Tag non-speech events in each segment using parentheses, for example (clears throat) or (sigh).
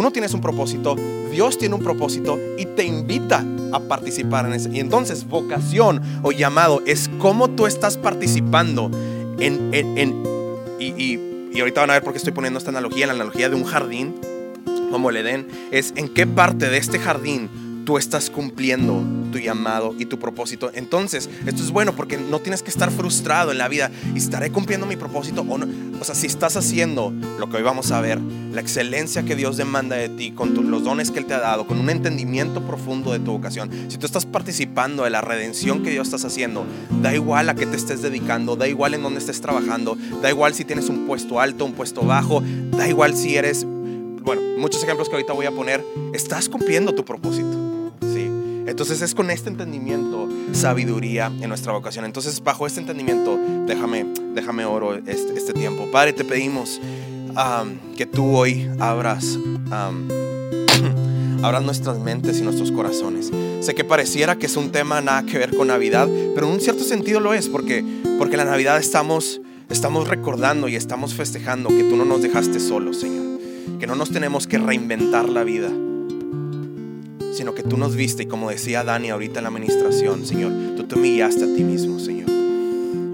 tú no tienes un propósito, Dios tiene un propósito y te invita a participar en ese. Y entonces vocación o llamado es cómo tú estás participando en... y, ahorita van a ver por qué estoy poniendo esta analogía, la analogía de un jardín, como le den, es en qué parte de este jardín tú estás cumpliendo tu llamado y tu propósito. Entonces, esto es bueno porque no tienes que estar frustrado en la vida. ¿Y estaré cumpliendo mi propósito o no? O sea, si estás haciendo lo que hoy vamos a ver, la excelencia que Dios demanda de ti, con los dones que Él te ha dado, con un entendimiento profundo de tu vocación, si tú estás participando de la redención que Dios estás haciendo, da igual a qué te estés dedicando, da igual en dónde estés trabajando, da igual si tienes un puesto alto, un puesto bajo, da igual si eres, bueno, muchos ejemplos que ahorita voy a poner, estás cumpliendo tu propósito. Entonces es con este entendimiento, sabiduría en nuestra vocación. Entonces bajo este entendimiento, déjame, déjame oro este, este tiempo. Padre, te pedimos que tú hoy abras, (clears throat) abras nuestras mentes y nuestros corazones. Sé que pareciera que es un tema nada que ver con Navidad, pero en un cierto sentido lo es, porque, porque la Navidad estamos, estamos recordando y estamos festejando que tú no nos dejaste solos, Señor. Que no nos tenemos que reinventar la vida sino que tú nos viste y como decía Dani ahorita en la administración, Señor, tú te humillaste a ti mismo, Señor.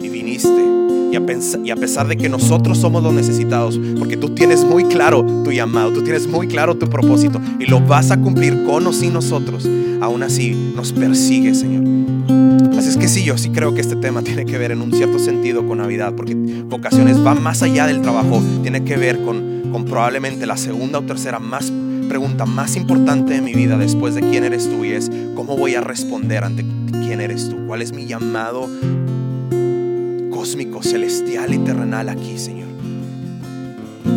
Y viniste. Y a, y a pesar de que nosotros somos los necesitados, porque tú tienes muy claro tu llamado, tú tienes muy claro tu propósito y lo vas a cumplir con o sin nosotros, aún así nos persigue, Señor. Así es que sí, yo sí creo que este tema tiene que ver en un cierto sentido con Navidad, porque vocaciones van más allá del trabajo, tiene que ver con, con probablemente la segunda o tercera más pregunta más importante de mi vida después de quién eres tú y es cómo voy a responder ante quién eres tú. ¿Cuál es mi llamado cósmico, celestial y terrenal aquí, Señor?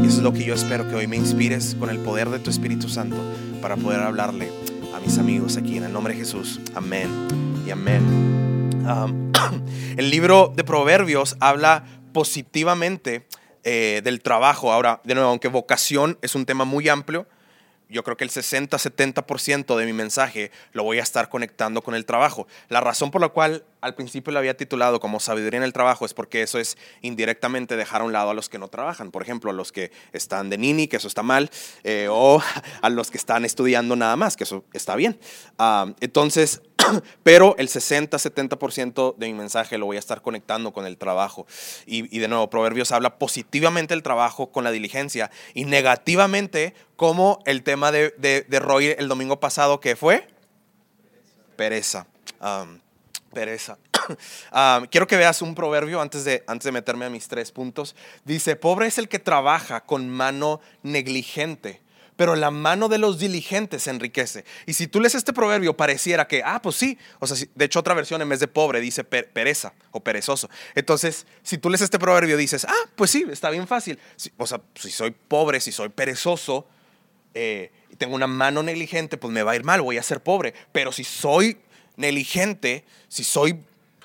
Y eso es lo que yo espero que hoy me inspires con el poder de tu Espíritu Santo para poder hablarle a mis amigos aquí en el nombre de Jesús. Amén y amén. (clears throat) el libro de Proverbios habla positivamente eh, del trabajo. Ahora, de nuevo, aunque vocación es un tema muy amplio, yo creo que el 60-70% de mi mensaje lo voy a estar conectando con el trabajo. La razón por la cual al principio lo había titulado como sabiduría en el trabajo es porque eso es indirectamente dejar a un lado a los que no trabajan. Por ejemplo, a los que están de nini, que eso está mal, eh, o (laughs) a los que están estudiando nada más, que eso está bien. Ah, entonces, (clears throat) pero el 60-70% de mi mensaje lo voy a estar conectando con el trabajo. Y, de nuevo, Proverbios habla positivamente del trabajo con la diligencia y negativamente como el tema de, Roy el domingo pasado que fue pereza. Pereza. (coughs) quiero que veas un proverbio antes de, antes de meterme a mis tres puntos. Dice, pobre es el que trabaja con mano negligente pero la mano de los diligentes enriquece. Y si tú lees este proverbio, pareciera que, ah, pues sí, o sea, de hecho otra versión en vez de pobre dice pereza o perezoso. Entonces, si tú lees este proverbio, dices, ah, pues sí, está bien fácil. o sea, si soy pobre, si soy perezoso, eh, y tengo una mano negligente, pues me va a ir mal, voy a ser pobre. Pero si soy negligente, si soy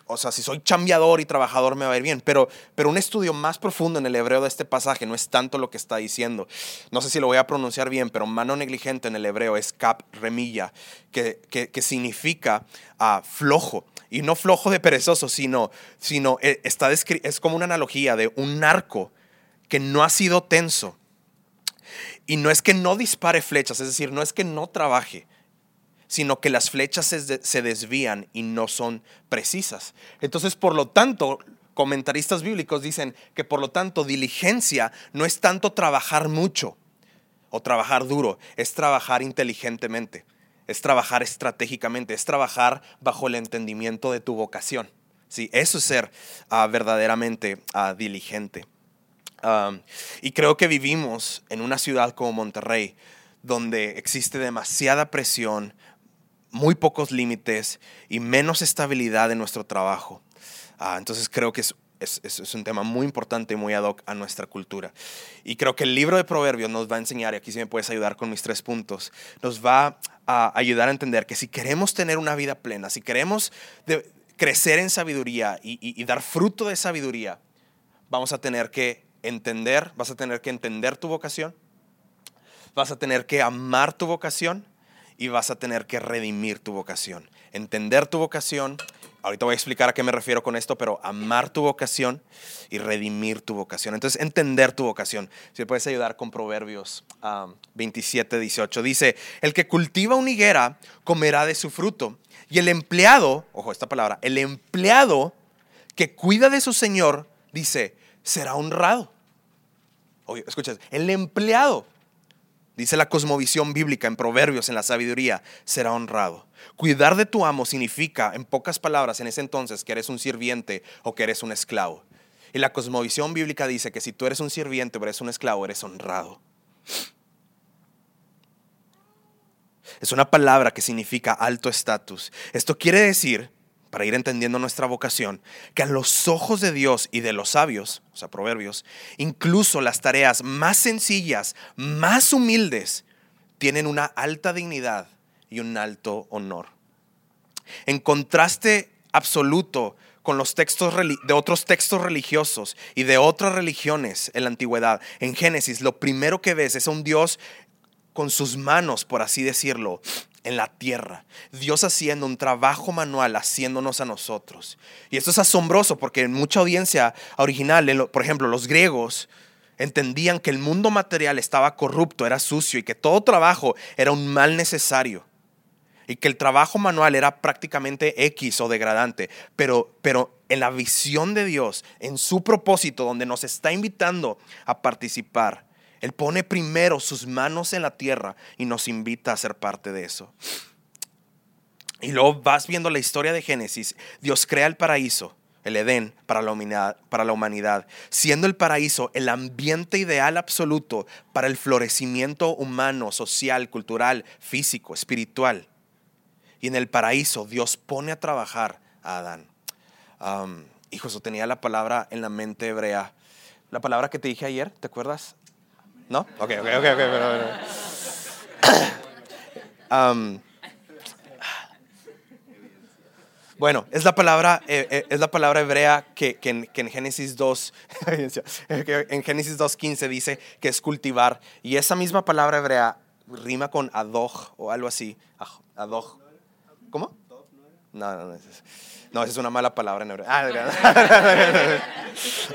o sea, si soy chambeador y trabajador me va a ir bien, pero, pero un estudio más profundo en el hebreo de este pasaje no es tanto lo que está diciendo. No sé si lo voy a pronunciar bien, pero mano negligente en el hebreo es cap remilla, que, que, significa ah, flojo. Y no flojo de perezoso, sino, sino eh, está es como una analogía de un narco que no ha sido tenso. Y no es que no dispare flechas, es decir, no es que no trabaje, sino que las flechas se, desvían y no son precisas. Entonces, por lo tanto, comentaristas bíblicos dicen que por lo tanto diligencia no es tanto trabajar mucho o trabajar duro, es trabajar inteligentemente, es trabajar estratégicamente, es trabajar bajo el entendimiento de tu vocación. Sí, eso es ser ah, verdaderamente ah, diligente. y creo que vivimos en una ciudad como Monterrey, donde existe demasiada presión, muy pocos límites y menos estabilidad en nuestro trabajo. Ah, entonces creo que es, es, un tema muy importante y muy ad hoc a nuestra cultura. Y creo que el libro de Proverbios nos va a enseñar, y aquí sí me puedes ayudar con mis tres puntos, nos va a ayudar a entender que si queremos tener una vida plena, si queremos crecer en sabiduría y, y dar fruto de sabiduría, vamos a tener que entender, vas a tener que entender tu vocación, vas a tener que amar tu vocación y vas a tener que redimir tu vocación, entender tu vocación ahorita voy a explicar a qué me refiero con esto, pero amar tu vocación y redimir tu vocación. Entonces, entender tu vocación. Si me puedes ayudar con Proverbios 27, 18. Dice, el que cultiva una higuera comerá de su fruto. Y el empleado, ojo esta palabra, el empleado que cuida de su señor, dice, será honrado. Oye, escuchas, el empleado, dice la cosmovisión bíblica en Proverbios, en la sabiduría, será honrado. Cuidar de tu amo significa, en pocas palabras, en ese entonces, que eres un sirviente o que eres un esclavo. Y la cosmovisión bíblica dice que si tú eres un sirviente o eres un esclavo, eres honrado. Es una palabra que significa alto estatus. Esto quiere decir, para ir entendiendo nuestra vocación, que a los ojos de Dios y de los sabios, o sea, proverbios, incluso las tareas más sencillas, más humildes, tienen una alta dignidad y un alto honor. En contraste absoluto con los textos de otros textos religiosos y de otras religiones en la antigüedad, en Génesis, lo primero que ves es un Dios con sus manos, por así decirlo, en la tierra. Dios haciendo un trabajo manual, haciéndonos a nosotros. Y esto es asombroso porque en mucha audiencia original, por ejemplo, los griegos, entendían que el mundo material estaba corrupto, era sucio y que todo trabajo era un mal necesario y que el trabajo manual era prácticamente X o degradante, pero, pero en la visión de Dios, en su propósito, donde nos está invitando a participar, Él pone primero sus manos en la tierra y nos invita a ser parte de eso. Y luego vas viendo la historia de Génesis, Dios crea el paraíso, el Edén para la, humanidad, siendo el paraíso el ambiente ideal absoluto para el florecimiento humano, social, cultural, físico, espiritual. Y en el paraíso Dios pone a trabajar a Adán. hijo, eso tenía la palabra en la mente hebrea. La palabra que te dije ayer, ¿te acuerdas? ¿No? Ok, ok, ok, ok. (coughs) bueno, es la palabra, eh, eh, es la palabra hebrea que, en, Génesis 2, (laughs) en Génesis 2.15 dice que es cultivar. Y esa misma palabra hebrea rima con adoj o algo así. Adoj. ¿Cómo? No, no, no. No, esa es una mala palabra en hebreo. Ah,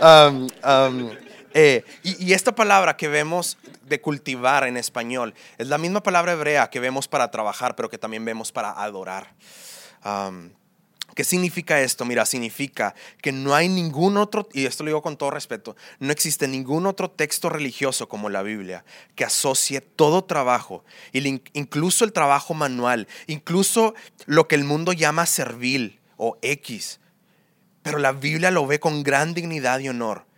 (laughs) um, um, eh, y, esta palabra que vemos de cultivar en español es la misma palabra hebrea que vemos para trabajar, pero que también vemos para adorar. Um, ¿Qué significa esto? Mira, significa que no hay ningún otro, y esto lo digo con todo respeto, no existe ningún otro texto religioso como la Biblia que asocie todo trabajo, incluso el trabajo manual, incluso lo que el mundo llama servil o X. Pero la Biblia lo ve con gran dignidad y honor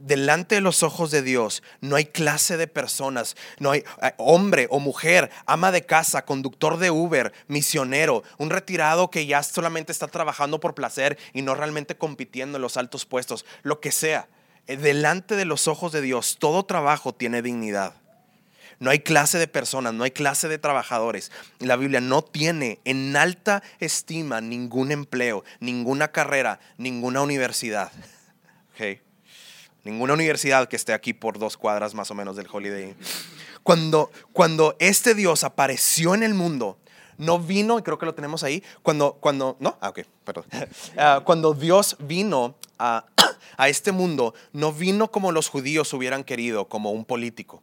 delante de los ojos de Dios no hay clase de personas, no hay eh, hombre o mujer, ama de casa, conductor de Uber, misionero, un retirado que ya solamente está trabajando por placer y no realmente compitiendo en los altos puestos, lo que sea. Eh, delante de los ojos de Dios todo trabajo tiene dignidad. No hay clase de personas, no hay clase de trabajadores. La Biblia no tiene en alta estima ningún empleo, ninguna carrera, ninguna universidad. (laughs) Okay ninguna universidad que esté aquí por dos cuadras más o menos del Holiday Cuando, cuando este Dios apareció en el mundo, no vino, y creo que lo tenemos ahí, cuando, cuando, no, ah, ok, perdón. (laughs) Ah, cuando Dios vino a, (clears throat) a este mundo, no vino como los judíos hubieran querido, como un político.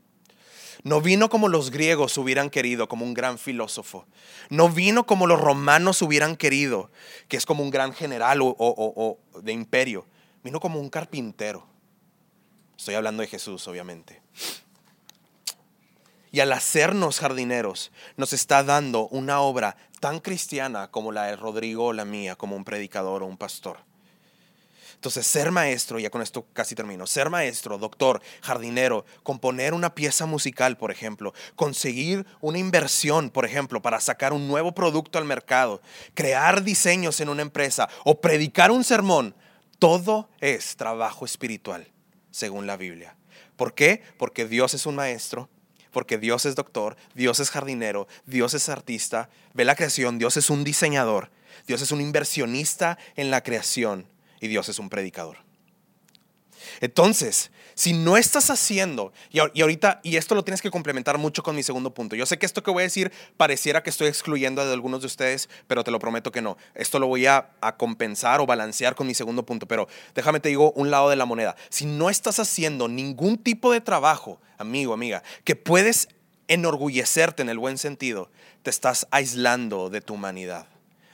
No vino como los griegos hubieran querido, como un gran filósofo. No vino como los romanos hubieran querido, que es como un gran general o, o de imperio. Vino como un carpintero Estoy hablando de Jesús, obviamente. Y al hacernos jardineros, nos está dando una obra tan cristiana como la de Rodrigo o la mía, como un predicador o un pastor. Entonces, ser maestro, ya con esto casi termino, ser maestro, doctor, jardinero, componer una pieza musical, por ejemplo, conseguir una inversión, por ejemplo, para sacar un nuevo producto al mercado, crear diseños en una empresa o predicar un sermón, todo es trabajo espiritual según la Biblia. ¿Por qué? Porque Dios es un maestro, porque Dios es doctor, Dios es jardinero, Dios es artista, ve la creación, Dios es un diseñador, Dios es un inversionista en la creación y Dios es un predicador. Entonces, si no estás haciendo, y, ahorita, y esto lo tienes que complementar mucho con mi segundo punto. Yo sé que esto que voy a decir pareciera que estoy excluyendo a algunos de ustedes, pero te lo prometo que no. Esto lo voy a, a compensar o balancear con mi segundo punto, pero déjame te digo un lado de la moneda. Si no estás haciendo ningún tipo de trabajo, amigo, amiga, que puedes enorgullecerte en el buen sentido, te estás aislando de tu humanidad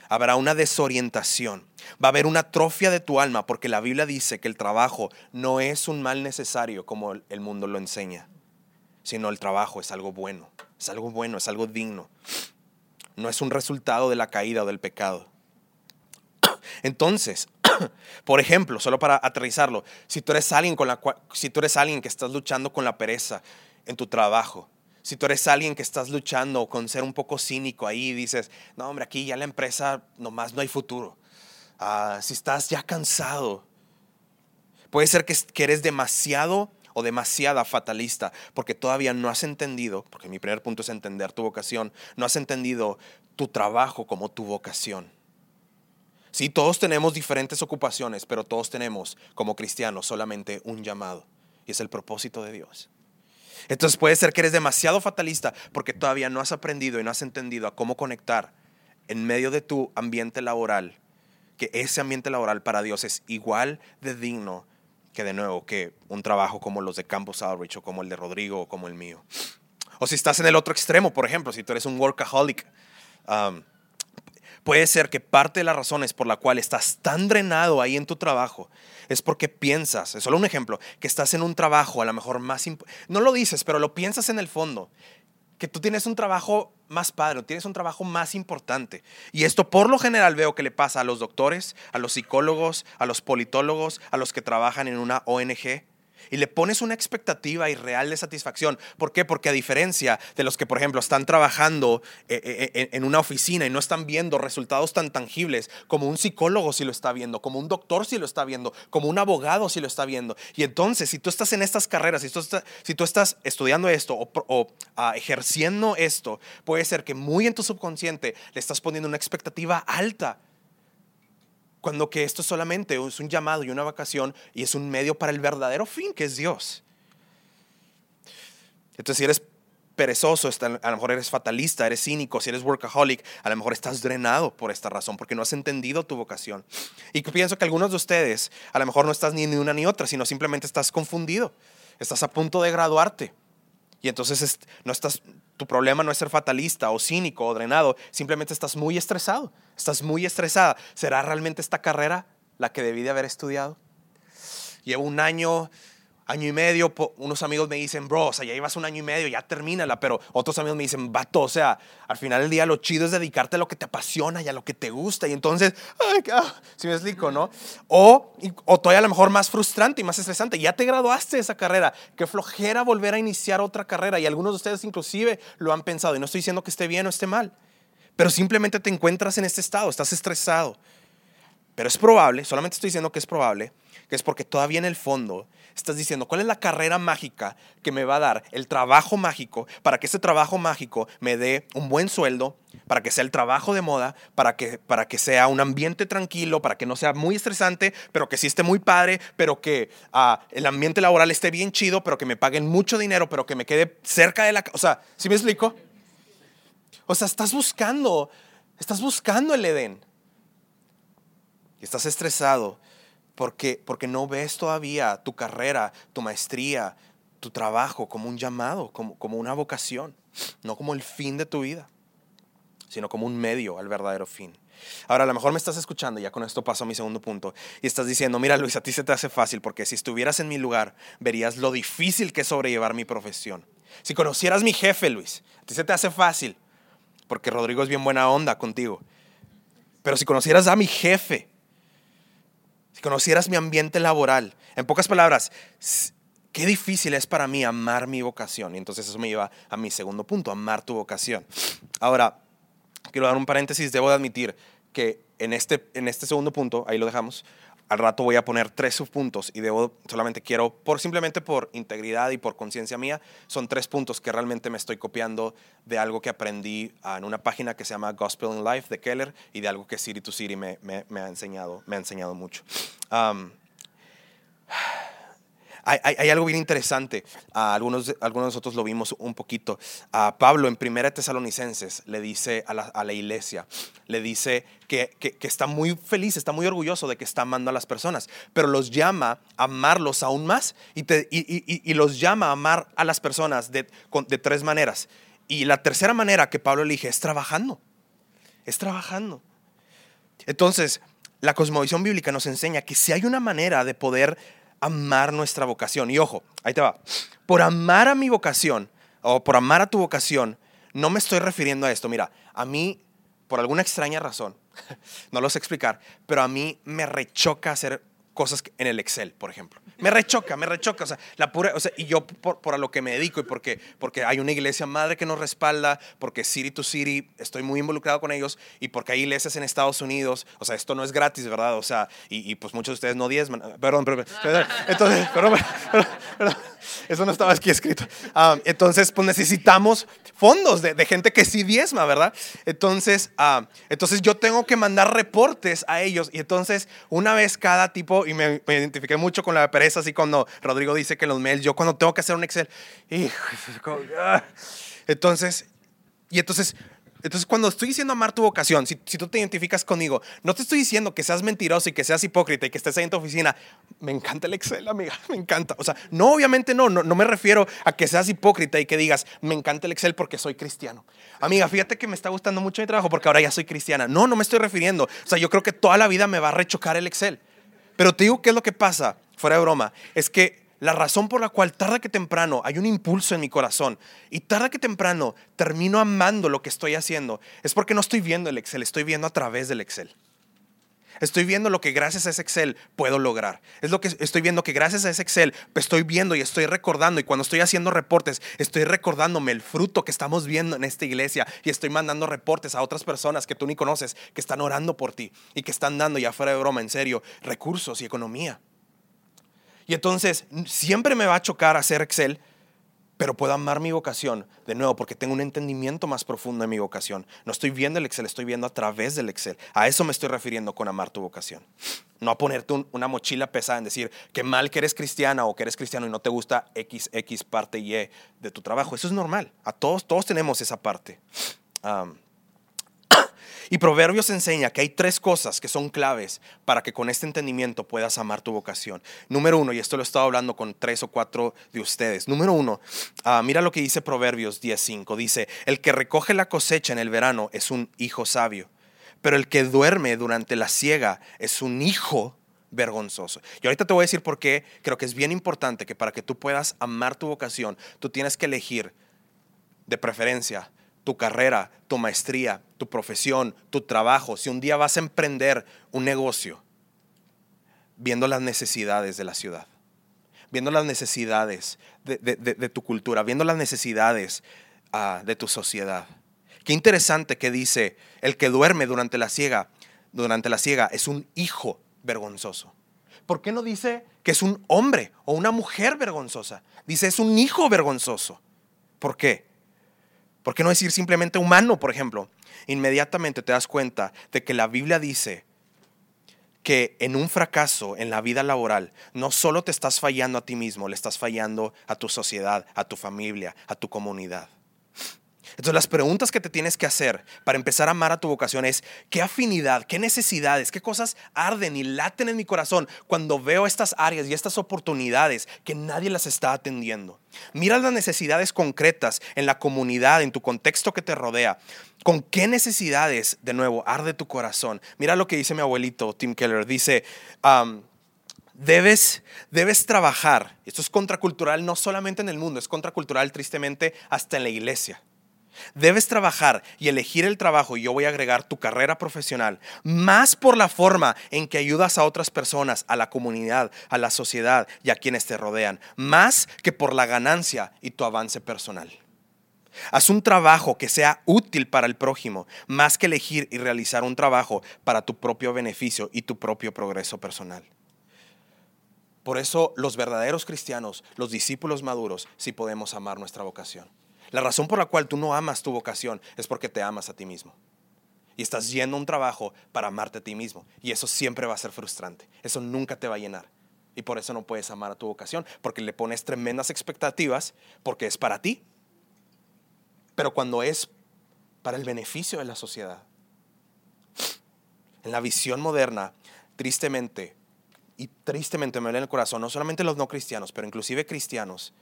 habrá una desorientación, va a haber una atrofia de tu alma, porque la Biblia dice que el trabajo no es un mal necesario como el mundo lo enseña, sino el trabajo es algo bueno, es algo bueno, es algo digno. No es un resultado de la caída o del pecado. (coughs) Entonces, (coughs) por ejemplo, solo para aterrizarlo, si tú eres alguien con la si tú eres alguien que estás luchando con la pereza en tu trabajo, si tú eres alguien que estás luchando con ser un poco cínico ahí dices, no, hombre, aquí ya la empresa nomás no hay futuro. Ah, si estás ya cansado, puede ser que, que eres demasiado o demasiada fatalista porque todavía no has entendido, porque mi primer punto es entender tu vocación, no has entendido tu trabajo como tu vocación. Sí, todos tenemos diferentes ocupaciones, pero todos tenemos como cristianos solamente un llamado y es el propósito de Dios. Entonces puede ser que eres demasiado fatalista porque todavía no has aprendido y no has entendido a cómo conectar en medio de tu ambiente laboral, que ese ambiente laboral para Dios es igual de digno que de nuevo que un trabajo como los de Campus Outreach o como el de Rodrigo o como el mío. O si estás en el otro extremo, por ejemplo, si tú eres un workaholic, um, puede ser que parte de las razones por la cual estás tan drenado ahí en tu trabajo es porque piensas, es solo un ejemplo, que estás en un trabajo a lo mejor más... No lo dices, pero lo piensas en el fondo, que tú tienes un trabajo más padre, tienes un trabajo más importante. Y esto por lo general veo que le pasa a los doctores, a los psicólogos, a los politólogos, a los que trabajan en una ONG y le pones una expectativa irreal de satisfacción. ¿Por qué? Porque a diferencia de los que, por ejemplo, están trabajando eh, eh, eh, en una oficina y no están viendo resultados tan tangibles como un psicólogo si lo está viendo, como un doctor si lo está viendo, como un abogado si lo está viendo. Y entonces, si tú estás en estas carreras, si tú si tú estás estudiando esto o, ah, ejerciendo esto, puede ser que muy en tu subconsciente le estás poniendo una expectativa alta cuando que esto solamente es un llamado y una vacación y es un medio para el verdadero fin que es Dios. Entonces, si eres perezoso, a lo mejor eres fatalista, eres cínico, si eres workaholic, a lo mejor estás drenado por esta razón, porque no has entendido tu vocación. Y pienso que algunos de ustedes, a lo mejor no estás ni una ni otra, sino simplemente estás confundido. Estás a punto de graduarte. Y entonces no estás, tu problema no es ser fatalista o cínico o drenado, simplemente estás muy estresado, estás muy estresada. ¿Será realmente esta carrera la que debí de haber estudiado? Llevo un año año y medio, unos amigos me dicen, bro, o sea, ya llevas un año y medio, ya termínala, pero otros amigos me dicen, vato, o sea, al final del día lo chido es dedicarte a lo que te apasiona y a lo que te gusta, y entonces, ay, si me explico, ¿no? O, o todavía a lo mejor más frustrante y más estresante, ya te graduaste de esa carrera, qué flojera volver a iniciar otra carrera, y algunos de ustedes inclusive lo han pensado, y no estoy diciendo que esté bien o esté mal, pero simplemente te encuentras en este estado, estás estresado. Pero es probable, solamente estoy diciendo que es probable, que es porque todavía en el fondo estás diciendo, ¿cuál es la carrera mágica que me va a dar el trabajo mágico para que ese trabajo mágico me dé un buen sueldo, para que sea el trabajo de moda, para que, para que sea un ambiente tranquilo, para que no sea muy estresante, pero que sí esté muy padre, pero que ah, el ambiente laboral esté bien chido, pero que me paguen mucho dinero, pero que me quede cerca de la... O sea, ¿sí me explico? O sea, estás buscando, estás buscando el Edén. Y estás estresado porque, porque no ves todavía tu carrera, tu maestría, tu trabajo como un llamado, como, como una vocación, no como el fin de tu vida, sino como un medio al verdadero fin. Ahora, a lo mejor me estás escuchando, ya con esto paso a mi segundo punto, y estás diciendo, mira Luis, a ti se te hace fácil, porque si estuvieras en mi lugar, verías lo difícil que es sobrellevar mi profesión. Si conocieras mi jefe, Luis, a ti se te hace fácil, porque Rodrigo es bien buena onda contigo. Pero si conocieras a mi jefe, conocieras mi ambiente laboral, en pocas palabras, qué difícil es para mí amar mi vocación. Y entonces eso me lleva a mi segundo punto, amar tu vocación. Ahora, quiero dar un paréntesis, debo de admitir que en este, en este segundo punto, ahí lo dejamos, al rato voy a poner tres subpuntos y debo, solamente quiero, por simplemente por integridad y por conciencia mía, son tres puntos que realmente me estoy copiando de algo que aprendí en una página que se llama Gospel in Life de Keller y de algo que City to City me, ha, enseñado, me ha enseñado mucho. Hay, algo bien interesante. algunos, algunos de nosotros lo vimos un poquito. Pablo en Primera Tesalonicenses le dice a la, iglesia, le dice que, está muy feliz, está muy orgulloso de que está amando a las personas, pero los llama a amarlos aún más y, y, los llama a amar a las personas de, de tres maneras. Y la tercera manera que Pablo elige es trabajando. Es trabajando. Entonces, la cosmovisión bíblica nos enseña que si hay una manera de poder amar nuestra vocación. Y ojo, ahí te va. Por amar a mi vocación o por amar a tu vocación, no me estoy refiriendo a esto. Mira, a mí, por alguna extraña razón, (laughs) no lo sé explicar, pero a mí me rechoca hacer cosas en el Excel, por ejemplo. Me rechoca, me rechoca. O sea, la pura, o sea, y yo por, por, a lo que me dedico y porque, porque hay una iglesia madre que nos respalda, porque City to City estoy muy involucrado con ellos y porque hay iglesias en Estados Unidos. O sea, esto no es gratis, ¿verdad? O sea, y, y pues muchos de ustedes no diezman. Perdón, perdón, perdón. Entonces, perdón, perdón, eso no estaba aquí escrito. Ah, entonces, pues necesitamos fondos de, de, gente que sí diezma, ¿verdad? Entonces, uh, entonces yo tengo que mandar reportes a ellos y entonces una vez cada tipo, y me, me identifiqué mucho con la pereza, así cuando Rodrigo dice que los mails, yo cuando tengo que hacer un Excel, (laughs) entonces, y entonces entonces, cuando estoy diciendo amar tu vocación, si, tú te identificas conmigo, no te estoy diciendo que seas mentiroso y que seas hipócrita y que estés ahí en tu oficina. Me encanta el Excel, amiga, (laughs) me encanta. O sea, no, obviamente no, no, no me refiero a que seas hipócrita y que digas, me encanta el Excel porque soy cristiano. Amiga, fíjate que me está gustando mucho mi trabajo porque ahora ya soy cristiana. No, no me estoy refiriendo. O sea, yo creo que toda la vida me va a rechocar el Excel. Pero te digo, ¿qué es lo que pasa? Fuera de broma. Es que la razón por la cual tarda que temprano hay un impulso en mi corazón y tarda que temprano termino amando lo que estoy haciendo es porque no estoy viendo el Excel, estoy viendo a través del Excel. Estoy viendo lo que gracias a ese Excel puedo lograr. Es lo que estoy viendo que gracias a ese Excel estoy viendo y estoy recordando. Y cuando estoy haciendo reportes, estoy recordándome el fruto que estamos viendo en esta iglesia. Y estoy mandando reportes a otras personas que tú ni conoces, que están orando por ti y que están dando, ya fuera de broma, en serio, recursos y economía. Y entonces siempre me va a chocar hacer Excel, pero puedo amar mi vocación de nuevo porque tengo un entendimiento más profundo de mi vocación. No estoy viendo el Excel, estoy viendo a través del Excel. A eso me estoy refiriendo con amar tu vocación. No a ponerte una mochila pesada en decir que mal que eres cristiana o que eres cristiano y no te gusta XX parte Y de tu trabajo. Eso es normal. A todos, todos tenemos esa parte. Y Proverbios enseña que hay tres cosas que son claves para que con este entendimiento puedas amar tu vocación. Número uno, y esto lo he estado hablando con tres o cuatro de ustedes. Número uno, ah, mira lo que dice Proverbios 10.5. Dice, el que recoge la cosecha en el verano es un hijo sabio, pero el que duerme durante la siega es un hijo vergonzoso. Y ahorita te voy a decir por qué creo que es bien importante que para que tú puedas amar tu vocación, tú tienes que elegir de preferencia tu carrera, tu maestría, tu profesión, tu trabajo, si un día vas a emprender un negocio, viendo las necesidades de la ciudad, viendo las necesidades de, tu cultura, viendo las necesidades ah, de tu sociedad. Qué interesante que dice, el que duerme durante la ciega, durante la ciega es un hijo vergonzoso. ¿Por qué no dice que es un hombre o una mujer vergonzosa? Dice es un hijo vergonzoso. ¿Por qué? ¿Por qué no decir simplemente humano, por ejemplo? Inmediatamente te das cuenta de que la Biblia dice que en un fracaso en la vida laboral no solo te estás fallando a ti mismo, le estás fallando a tu sociedad, a tu familia, a tu comunidad. Entonces las preguntas que te tienes que hacer para empezar a amar a tu vocación es, ¿qué afinidad, qué necesidades, qué cosas arden y laten en mi corazón cuando veo estas áreas y estas oportunidades que nadie las está atendiendo? Mira las necesidades concretas en la comunidad, en tu contexto que te rodea. ¿Con qué necesidades, de nuevo, arde tu corazón? Mira lo que dice mi abuelito Tim Keller. Dice, debes, debes trabajar. Esto es contracultural no solamente en el mundo, es contracultural tristemente hasta en la iglesia. Debes trabajar y elegir el trabajo, y yo voy a agregar tu carrera profesional, más por la forma en que ayudas a otras personas, a la comunidad, a la sociedad y a quienes te rodean, más que por la ganancia y tu avance personal. Haz un trabajo que sea útil para el prójimo, más que elegir y realizar un trabajo para tu propio beneficio y tu propio progreso personal. Por eso los verdaderos cristianos, los discípulos maduros, sí podemos amar nuestra vocación. La razón por la cual tú no amas tu vocación es porque te amas a ti mismo. Y estás yendo a un trabajo para amarte a ti mismo. Y eso siempre va a ser frustrante. Eso nunca te va a llenar. Y por eso no puedes amar a tu vocación, porque le pones tremendas expectativas, porque es para ti. Pero cuando es para el beneficio de la sociedad. En la visión moderna, tristemente, y tristemente me duele en el corazón, no solamente los no cristianos, pero inclusive cristianos,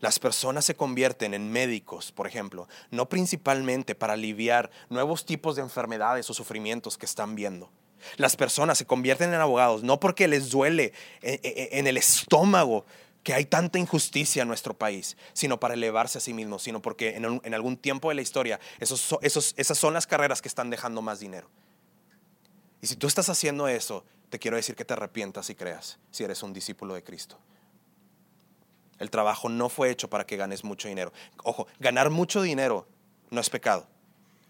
las personas se convierten en médicos, por ejemplo, no principalmente para aliviar nuevos tipos de enfermedades o sufrimientos que están viendo. Las personas se convierten en abogados no porque les duele eh, eh, en el estómago que hay tanta injusticia en nuestro país, sino para elevarse a sí mismos, sino porque en, algún tiempo de la historia esos, esas son las carreras que están dejando más dinero. Y si tú estás haciendo eso, te quiero decir que te arrepientas y creas si eres un discípulo de Cristo. El trabajo no fue hecho para que ganes mucho dinero. Ojo, ganar mucho dinero no es pecado.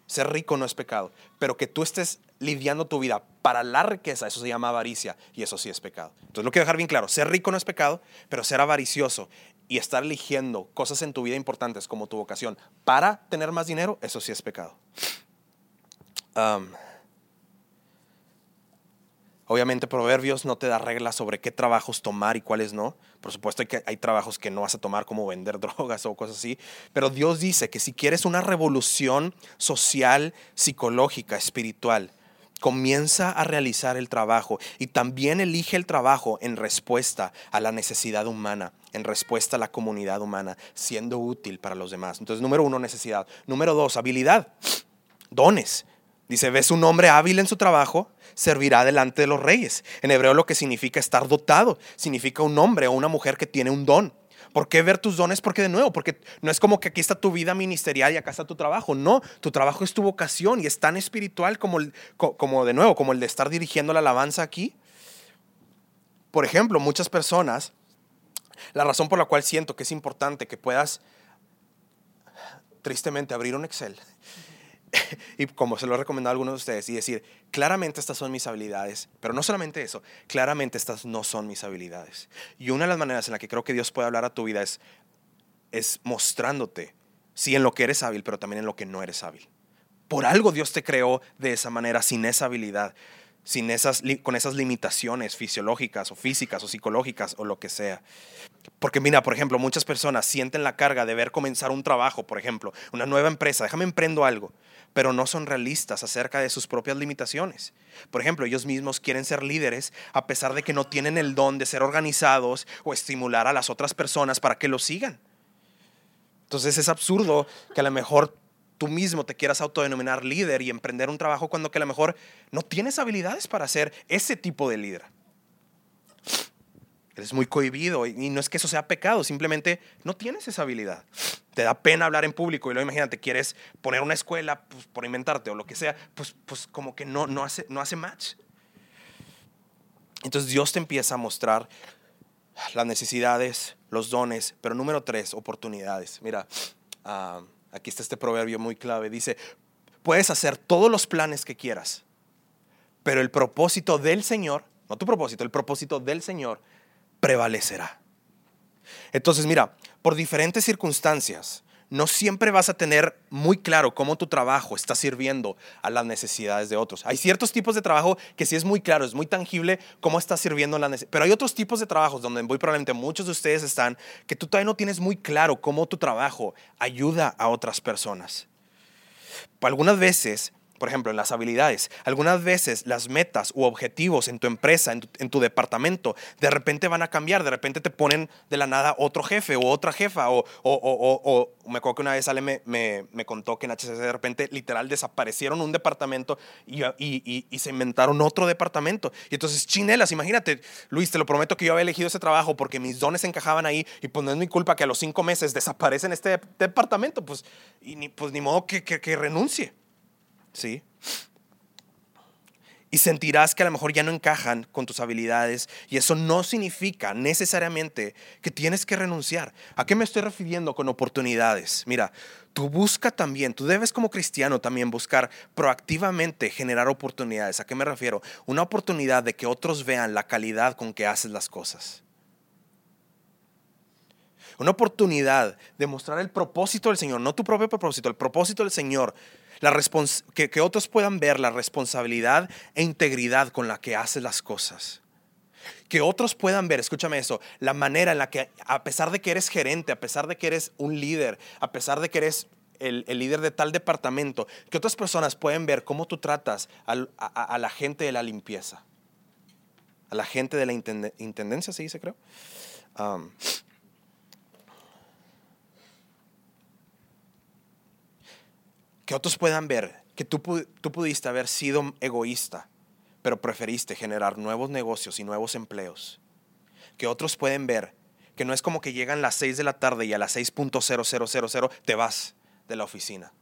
Ser rico no es pecado. Pero que tú estés lidiando tu vida para la riqueza, eso se llama avaricia y eso sí es pecado. Entonces lo quiero dejar bien claro. Ser rico no es pecado, pero ser avaricioso y estar eligiendo cosas en tu vida importantes como tu vocación para tener más dinero, eso sí es pecado. Um, Obviamente Proverbios no te da reglas sobre qué trabajos tomar y cuáles no. Por supuesto hay, que, hay trabajos que no vas a tomar como vender (laughs) drogas o cosas así. Pero Dios dice que si quieres una revolución social, psicológica, espiritual, comienza a realizar el trabajo y también elige el trabajo en respuesta a la necesidad humana, en respuesta a la comunidad humana, siendo útil para los demás. Entonces, número uno, necesidad. Número dos, habilidad, dones. Dice, ves un hombre hábil en su trabajo, servirá delante de los reyes. En hebreo lo que significa estar dotado, significa un hombre o una mujer que tiene un don. ¿Por qué ver tus dones? Porque de nuevo, porque no es como que aquí está tu vida ministerial y acá está tu trabajo. No, tu trabajo es tu vocación y es tan espiritual como, como de nuevo, como el de estar dirigiendo la alabanza aquí. Por ejemplo, muchas personas, la razón por la cual siento que es importante que puedas tristemente abrir un Excel (laughs) y como se lo he recomendado a algunos de ustedes, y decir, claramente estas son mis habilidades, pero no solamente eso, claramente estas no son mis habilidades. Y una de las maneras en la que creo que Dios puede hablar a tu vida es, es mostrándote, sí, en lo que eres hábil, pero también en lo que no eres hábil. Por algo Dios te creó de esa manera, sin esa habilidad, sin esas, con esas limitaciones fisiológicas o físicas o psicológicas o lo que sea. Porque mira, por ejemplo, muchas personas sienten la carga de ver comenzar un trabajo, por ejemplo, una nueva empresa, déjame emprendo algo pero no son realistas acerca de sus propias limitaciones. Por ejemplo, ellos mismos quieren ser líderes a pesar de que no tienen el don de ser organizados o estimular a las otras personas para que lo sigan. Entonces es absurdo que a lo mejor tú mismo te quieras autodenominar líder y emprender un trabajo cuando que a lo mejor no tienes habilidades para ser ese tipo de líder. Eres muy cohibido y no es que eso sea pecado, simplemente no tienes esa habilidad. Te da pena hablar en público y luego imagínate, quieres poner una escuela pues, por inventarte o lo que sea, pues, pues como que no, no, hace, no hace match. Entonces Dios te empieza a mostrar las necesidades, los dones, pero número tres, oportunidades. Mira, ah, aquí está este proverbio muy clave. Dice, puedes hacer todos los planes que quieras, pero el propósito del Señor, no tu propósito, el propósito del Señor prevalecerá. Entonces, mira, por diferentes circunstancias, no siempre vas a tener muy claro cómo tu trabajo está sirviendo a las necesidades de otros. Hay ciertos tipos de trabajo que sí es muy claro, es muy tangible cómo está sirviendo a la necesidad. Pero hay otros tipos de trabajos donde muy probablemente muchos de ustedes están que tú todavía no tienes muy claro cómo tu trabajo ayuda a otras personas. Algunas veces por ejemplo, en las habilidades. Algunas veces las metas u objetivos en tu empresa, en tu, departamento, de repente van a cambiar, de repente te ponen de la nada otro jefe o otra jefa, o, o, me acuerdo que una vez Ale me, me, contó que en HCC de repente literal desaparecieron un departamento y, y, y, se inventaron otro departamento. Y entonces, chinelas, imagínate, Luis, te lo prometo que yo había elegido ese trabajo porque mis dones encajaban ahí y pues no es mi culpa que a los cinco meses desaparecen este departamento, pues, y ni, pues ni modo que, que renuncie. ¿Sí? Y sentirás que a lo mejor ya no encajan con tus habilidades y eso no significa necesariamente que tienes que renunciar. ¿A qué me estoy refiriendo con oportunidades? Mira, tú busca también, tú debes como cristiano también buscar proactivamente generar oportunidades. ¿A qué me refiero? Una oportunidad de que otros vean la calidad con que haces las cosas. Una oportunidad de mostrar el propósito del Señor, no tu propio propósito, el propósito del Señor que, otros puedan ver la responsabilidad e integridad con la que haces las cosas. Que otros puedan ver, escúchame eso, la manera en la que, a pesar de que eres gerente, a pesar de que eres un líder, a pesar de que eres el, líder de tal departamento, que otras personas pueden ver cómo tú tratas a, la gente de la limpieza, a la gente de la intendencia, se dice, creo. Que otros puedan ver que tú, tú pudiste haber sido egoísta, pero preferiste generar nuevos negocios y nuevos empleos. Que otros pueden ver que no es como que llegan las 6 de la tarde y a las 6.0000 te vas de la oficina,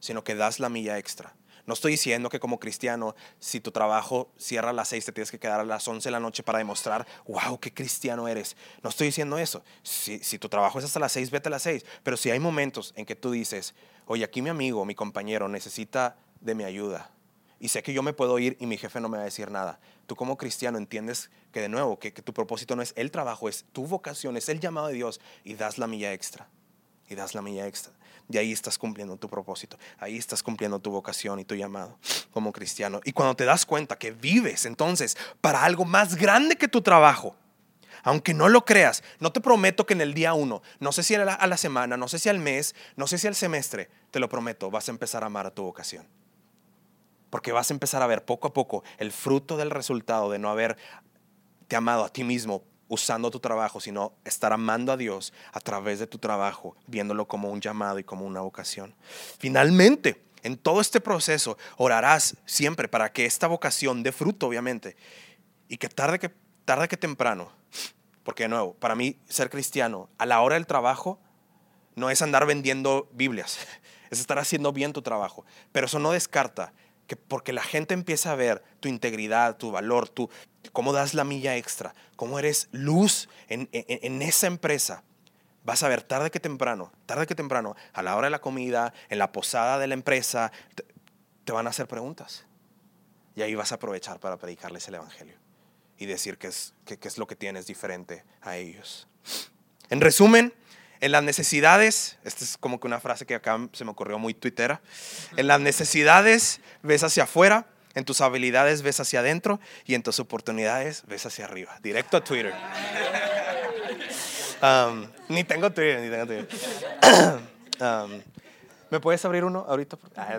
sino que das la milla extra. No estoy diciendo que como cristiano, si tu trabajo cierra a las 6, te tienes que quedar a las 11 de la noche para demostrar, wow, qué cristiano eres. No estoy diciendo eso. Si, si tu trabajo es hasta las 6, vete a las 6. Pero si hay momentos en que tú dices, oye, aquí mi amigo, mi compañero necesita de mi ayuda. Y sé que yo me puedo ir y mi jefe no me va a decir nada. Tú como cristiano entiendes que de nuevo, que, que tu propósito no es el trabajo, es tu vocación, es el llamado de Dios y das la milla extra. Y das la milla extra. Y ahí estás cumpliendo tu propósito. Ahí estás cumpliendo tu vocación y tu llamado como cristiano. Y cuando te das cuenta que vives entonces para algo más grande que tu trabajo, aunque no lo creas, no te prometo que en el día uno, no sé si a la, semana, no sé si al mes, no sé si al semestre, te lo prometo, vas a empezar a amar a tu vocación. Porque vas a empezar a ver poco a poco el fruto del resultado de no haberte amado a ti mismo usando tu trabajo, sino estar amando a Dios a través de tu trabajo, viéndolo como un llamado y como una vocación. Finalmente, en todo este proceso, orarás siempre para que esta vocación dé fruto, obviamente, y que tarde que, tarde que temprano porque de nuevo, para mí ser cristiano a la hora del trabajo no es andar vendiendo Biblias, (laughs) es estar haciendo bien tu trabajo. Pero eso no descarta que porque la gente empieza a ver tu integridad, tu valor, tu, cómo das la milla extra, cómo eres luz en, esa empresa, vas a ver tarde que temprano, tarde que temprano, a la hora de la comida, en la posada de la empresa, te van a hacer preguntas. Y ahí vas a aprovechar para predicarles el Evangelio y decir qué es, qué, es lo que tienes diferente a ellos. En resumen, en las necesidades, esta es como que una frase que acá se me ocurrió muy tuitera, en las necesidades ves hacia afuera, en tus habilidades ves hacia adentro y en tus oportunidades ves hacia arriba. Directo a Twitter. (laughs) Um, ni tengo Twitter, ni tengo Twitter. (coughs) Um, ¿Me puedes abrir uno ahorita? Ah, (laughs)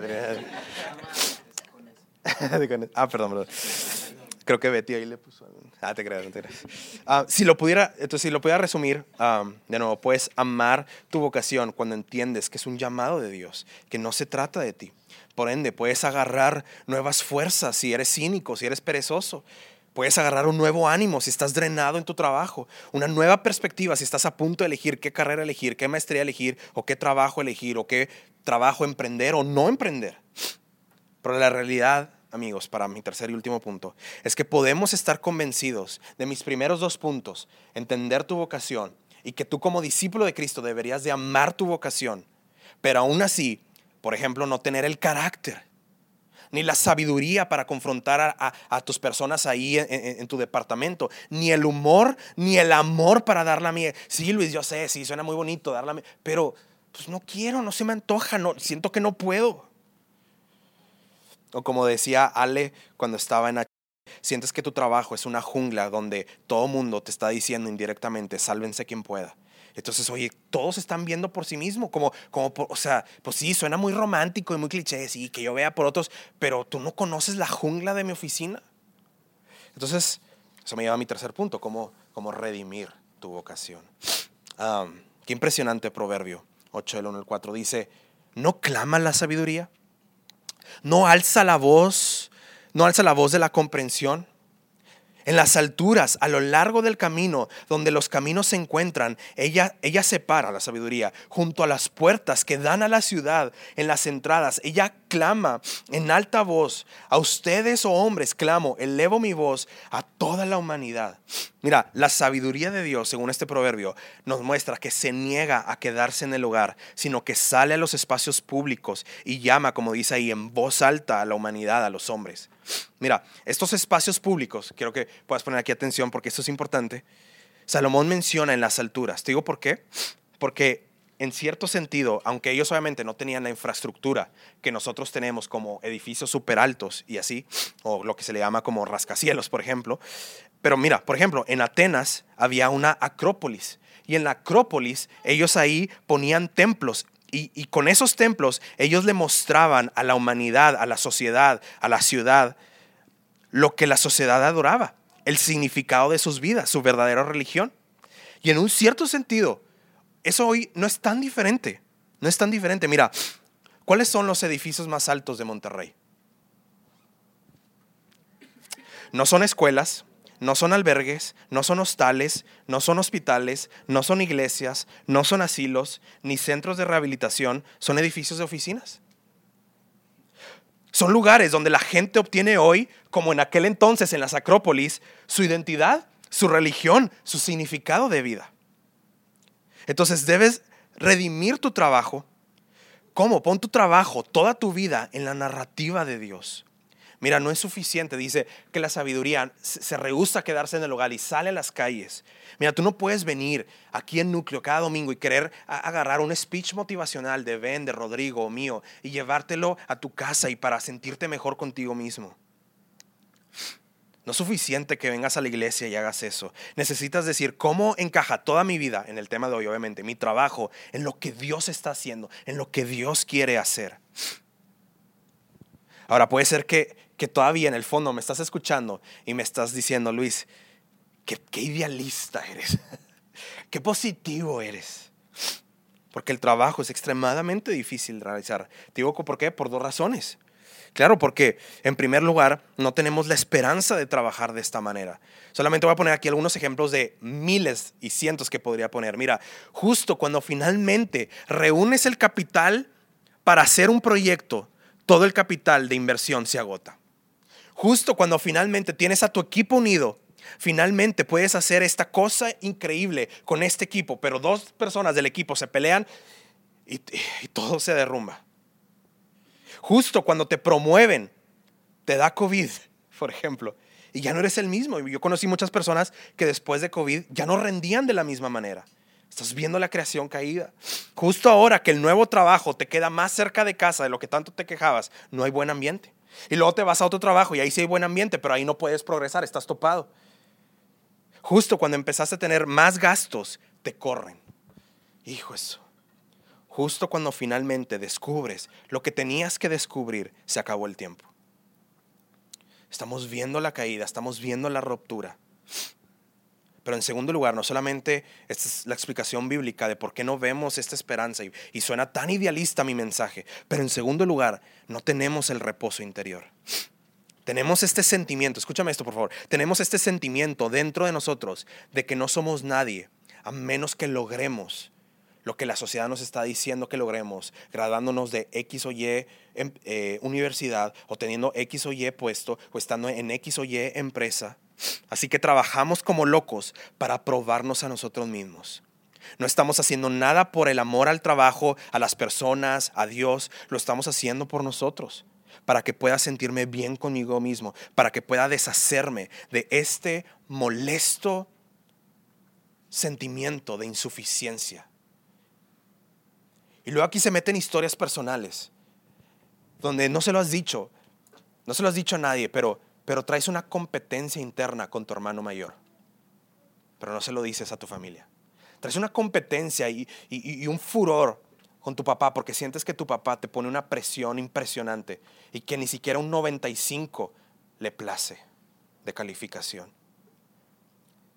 ah perdón, perdón. Creo que Betty ahí le puso. Ah, te creas, te creas. Ah, si lo pudiera, entonces, si lo pudiera resumir, de nuevo, puedes amar tu vocación cuando entiendes que es un llamado de Dios, que no se trata de ti. Por ende, puedes agarrar nuevas fuerzas si eres cínico, si eres perezoso. Puedes agarrar un nuevo ánimo si estás drenado en tu trabajo, una nueva perspectiva si estás a punto de elegir qué carrera elegir, qué maestría elegir, o qué trabajo elegir, o qué trabajo emprender o no emprender. Pero la realidad amigos, para mi tercer y último punto, es que podemos estar convencidos de mis primeros dos puntos, entender tu vocación y que tú como discípulo de Cristo deberías de amar tu vocación, pero aún así, por ejemplo, no tener el carácter ni la sabiduría para confrontar a, tus personas ahí en, tu departamento, ni el humor, ni el amor para dar la mía. Sí, Luis, yo sé, sí, suena muy bonito dar la mía, pero pues no quiero, no se me antoja, no, siento que no puedo. O como decía Ale cuando estaba en H, sientes que tu trabajo es una jungla donde todo mundo te está diciendo indirectamente, sálvense quien pueda. Entonces, oye, todos están viendo por sí mismos, como, como o sea, pues sí, suena muy romántico y muy cliché, sí, que yo vea por otros, pero tú no conoces la jungla de mi oficina. Entonces, eso me lleva a mi tercer punto, cómo, cómo redimir tu vocación. qué impresionante proverbio 8, del 1 al 4, dice, ¿no clama la sabiduría? No alza la voz, no alza la voz de la comprensión. En las alturas, a lo largo del camino, donde los caminos se encuentran, ella, ella separa la sabiduría. Junto a las puertas que dan a la ciudad, en las entradas, ella clama en alta voz. A ustedes, oh hombres, clamo, elevo mi voz a toda la humanidad. Mira, la sabiduría de Dios, según este proverbio, nos muestra que se niega a quedarse en el hogar, sino que sale a los espacios públicos y llama, como dice ahí, en voz alta a la humanidad, a los hombres. Mira, estos espacios públicos, quiero que puedas poner aquí atención porque esto es importante. Salomón menciona en las alturas. ¿Te digo por qué? Porque en cierto sentido, aunque ellos obviamente no tenían la infraestructura que nosotros tenemos como edificios súper altos y así, o lo que se le llama como rascacielos, por ejemplo, pero mira, por ejemplo, en Atenas había una acrópolis y en la acrópolis ellos ahí ponían templos y, y, con esos templos ellos le mostraban a la humanidad, a la sociedad, a la ciudad, lo que la sociedad adoraba, el significado de sus vidas, su verdadera religión. Y en un cierto sentido, eso hoy no es tan diferente. No es tan diferente. Mira, ¿cuáles son los edificios más altos de Monterrey? No son escuelas, no son albergues, no son hostales, no son hospitales, no son iglesias, no son asilos, ni centros de rehabilitación, son edificios de oficinas. Son lugares donde la gente obtiene hoy, como en aquel entonces en las Acrópolis, su identidad, su religión, su significado de vida. Entonces debes redimir tu trabajo. ¿Cómo? Pon tu trabajo, toda tu vida en la narrativa de Dios. Mira, no es suficiente, dice que la sabiduría se rehúsa a quedarse en el hogar y sale a las calles. Mira, tú no puedes venir aquí en núcleo cada domingo y querer agarrar un speech motivacional de Ben, de Rodrigo o mío y llevártelo a tu casa y para sentirte mejor contigo mismo. No es suficiente que vengas a la iglesia y hagas eso. Necesitas decir cómo encaja toda mi vida en el tema de hoy, obviamente, mi trabajo, en lo que Dios está haciendo, en lo que Dios quiere hacer. Ahora puede ser que, que todavía en el fondo me estás escuchando y me estás diciendo, Luis, qué, idealista eres, (laughs) qué positivo eres. Porque el trabajo es extremadamente difícil de realizar. Te digo por qué, por dos razones. Claro, porque en primer lugar no tenemos la esperanza de trabajar de esta manera. Solamente voy a poner aquí algunos ejemplos de miles y cientos que podría poner. Mira, justo cuando finalmente reúnes el capital para hacer un proyecto, todo el capital de inversión se agota. Justo cuando finalmente tienes a tu equipo unido, finalmente puedes hacer esta cosa increíble con este equipo, pero dos personas del equipo se pelean y, todo se derrumba. Justo cuando te promueven, te da COVID, por ejemplo, y ya no eres el mismo. Yo conocí muchas personas que después de COVID ya no rendían de la misma manera. Estás viendo la creación caída. Justo ahora que el nuevo trabajo te queda más cerca de casa de lo que tanto te quejabas, no hay buen ambiente. Y luego te vas a otro trabajo y ahí sí hay buen ambiente, pero ahí no puedes progresar, estás topado. Justo cuando empezaste a tener más gastos, te corren. Hijo eso. Justo cuando finalmente descubres lo que tenías que descubrir, se acabó el tiempo. Estamos viendo la caída, estamos viendo la ruptura. Pero en segundo lugar, no solamente esta es la explicación bíblica de por qué no vemos esta esperanza y, suena tan idealista mi mensaje, pero en segundo lugar, no tenemos el reposo interior. Tenemos este sentimiento, escúchame esto por favor, tenemos este sentimiento dentro de nosotros de que no somos nadie a menos que logremos lo que la sociedad nos está diciendo que logremos, graduándonos de X o Y em, eh, universidad o teniendo X o Y puesto o estando en X o Y empresa. Así que trabajamos como locos para probarnos a nosotros mismos. No estamos haciendo nada por el amor al trabajo, a las personas, a Dios. Lo estamos haciendo por nosotros, para que pueda sentirme bien conmigo mismo, para que pueda deshacerme de este molesto sentimiento de insuficiencia. Y luego aquí se meten historias personales, donde no se lo has dicho, no se lo has dicho a nadie, pero pero traes una competencia interna con tu hermano mayor, pero no se lo dices a tu familia. Traes una competencia y, un furor con tu papá porque sientes que tu papá te pone una presión impresionante y que ni siquiera un 95 le place de calificación.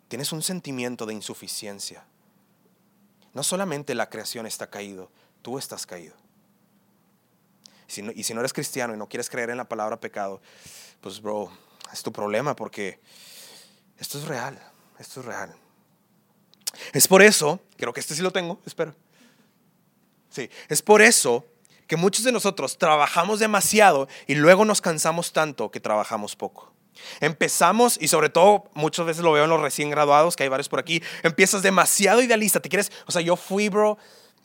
Tienes un sentimiento de insuficiencia. No solamente la creación está caído, tú estás caído. y si no eres cristiano y no quieres creer en la palabra pecado, pues bro, es tu problema porque esto es real, esto es real. Es por eso, creo que este sí lo tengo, espero. Sí, es por eso que muchos de nosotros trabajamos demasiado y luego nos cansamos tanto que trabajamos poco. Empezamos, y sobre todo muchas veces lo veo en los recién graduados, que hay varios por aquí, empiezas demasiado idealista, te quieres, o sea, yo fui, bro,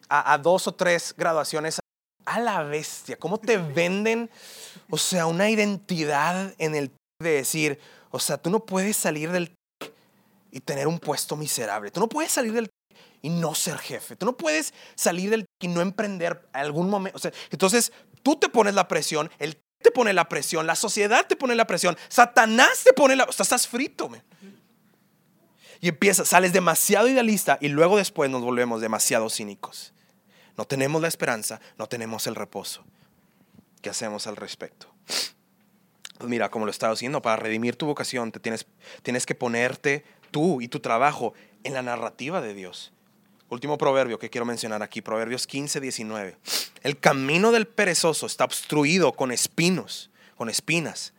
a, dos o tres graduaciones a la bestia, cómo te venden o sea, una identidad en el de decir, o sea, tú no puedes salir del y tener un puesto miserable. Tú no puedes salir del y no ser jefe. Tú no puedes salir del y no emprender algún momento. entonces, tú te pones la presión, el te pone la presión, la sociedad te pone la presión, Satanás te pone la... O sea, estás frito, Y empiezas, sales demasiado idealista y luego después nos volvemos demasiado cínicos. No tenemos la esperanza, no tenemos el reposo. ¿Qué hacemos al respecto? Pues mira, como lo estaba diciendo, para redimir tu vocación te tienes, tienes que ponerte tú y tu trabajo en la narrativa de Dios. Último proverbio que quiero mencionar aquí, Proverbios 15, 19. El camino del perezoso está obstruido con espinos, con espinas,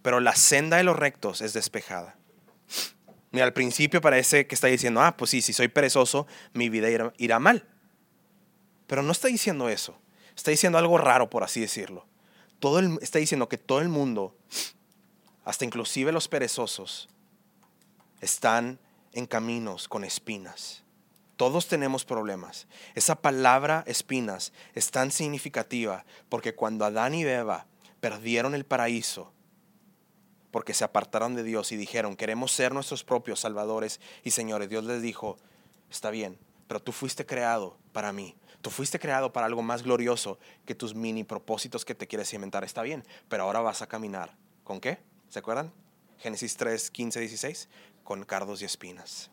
pero la senda de los rectos es despejada. Mira, al principio parece que está diciendo, ah, pues sí, si soy perezoso, mi vida irá, irá mal. Pero no está diciendo eso. Está diciendo algo raro, por así decirlo. Todo el, está diciendo que todo el mundo, hasta inclusive los perezosos, están en caminos con espinas. Todos tenemos problemas. Esa palabra espinas es tan significativa porque cuando Adán y Eva perdieron el paraíso, porque se apartaron de Dios y dijeron, queremos ser nuestros propios salvadores y señores, Dios les dijo, está bien, pero tú fuiste creado para mí. Tú fuiste creado para algo más glorioso que tus mini propósitos que te quieres inventar. Está bien, pero ahora vas a caminar. ¿Con qué? ¿Se acuerdan? Génesis 3, 15, 16. Con cardos y espinas.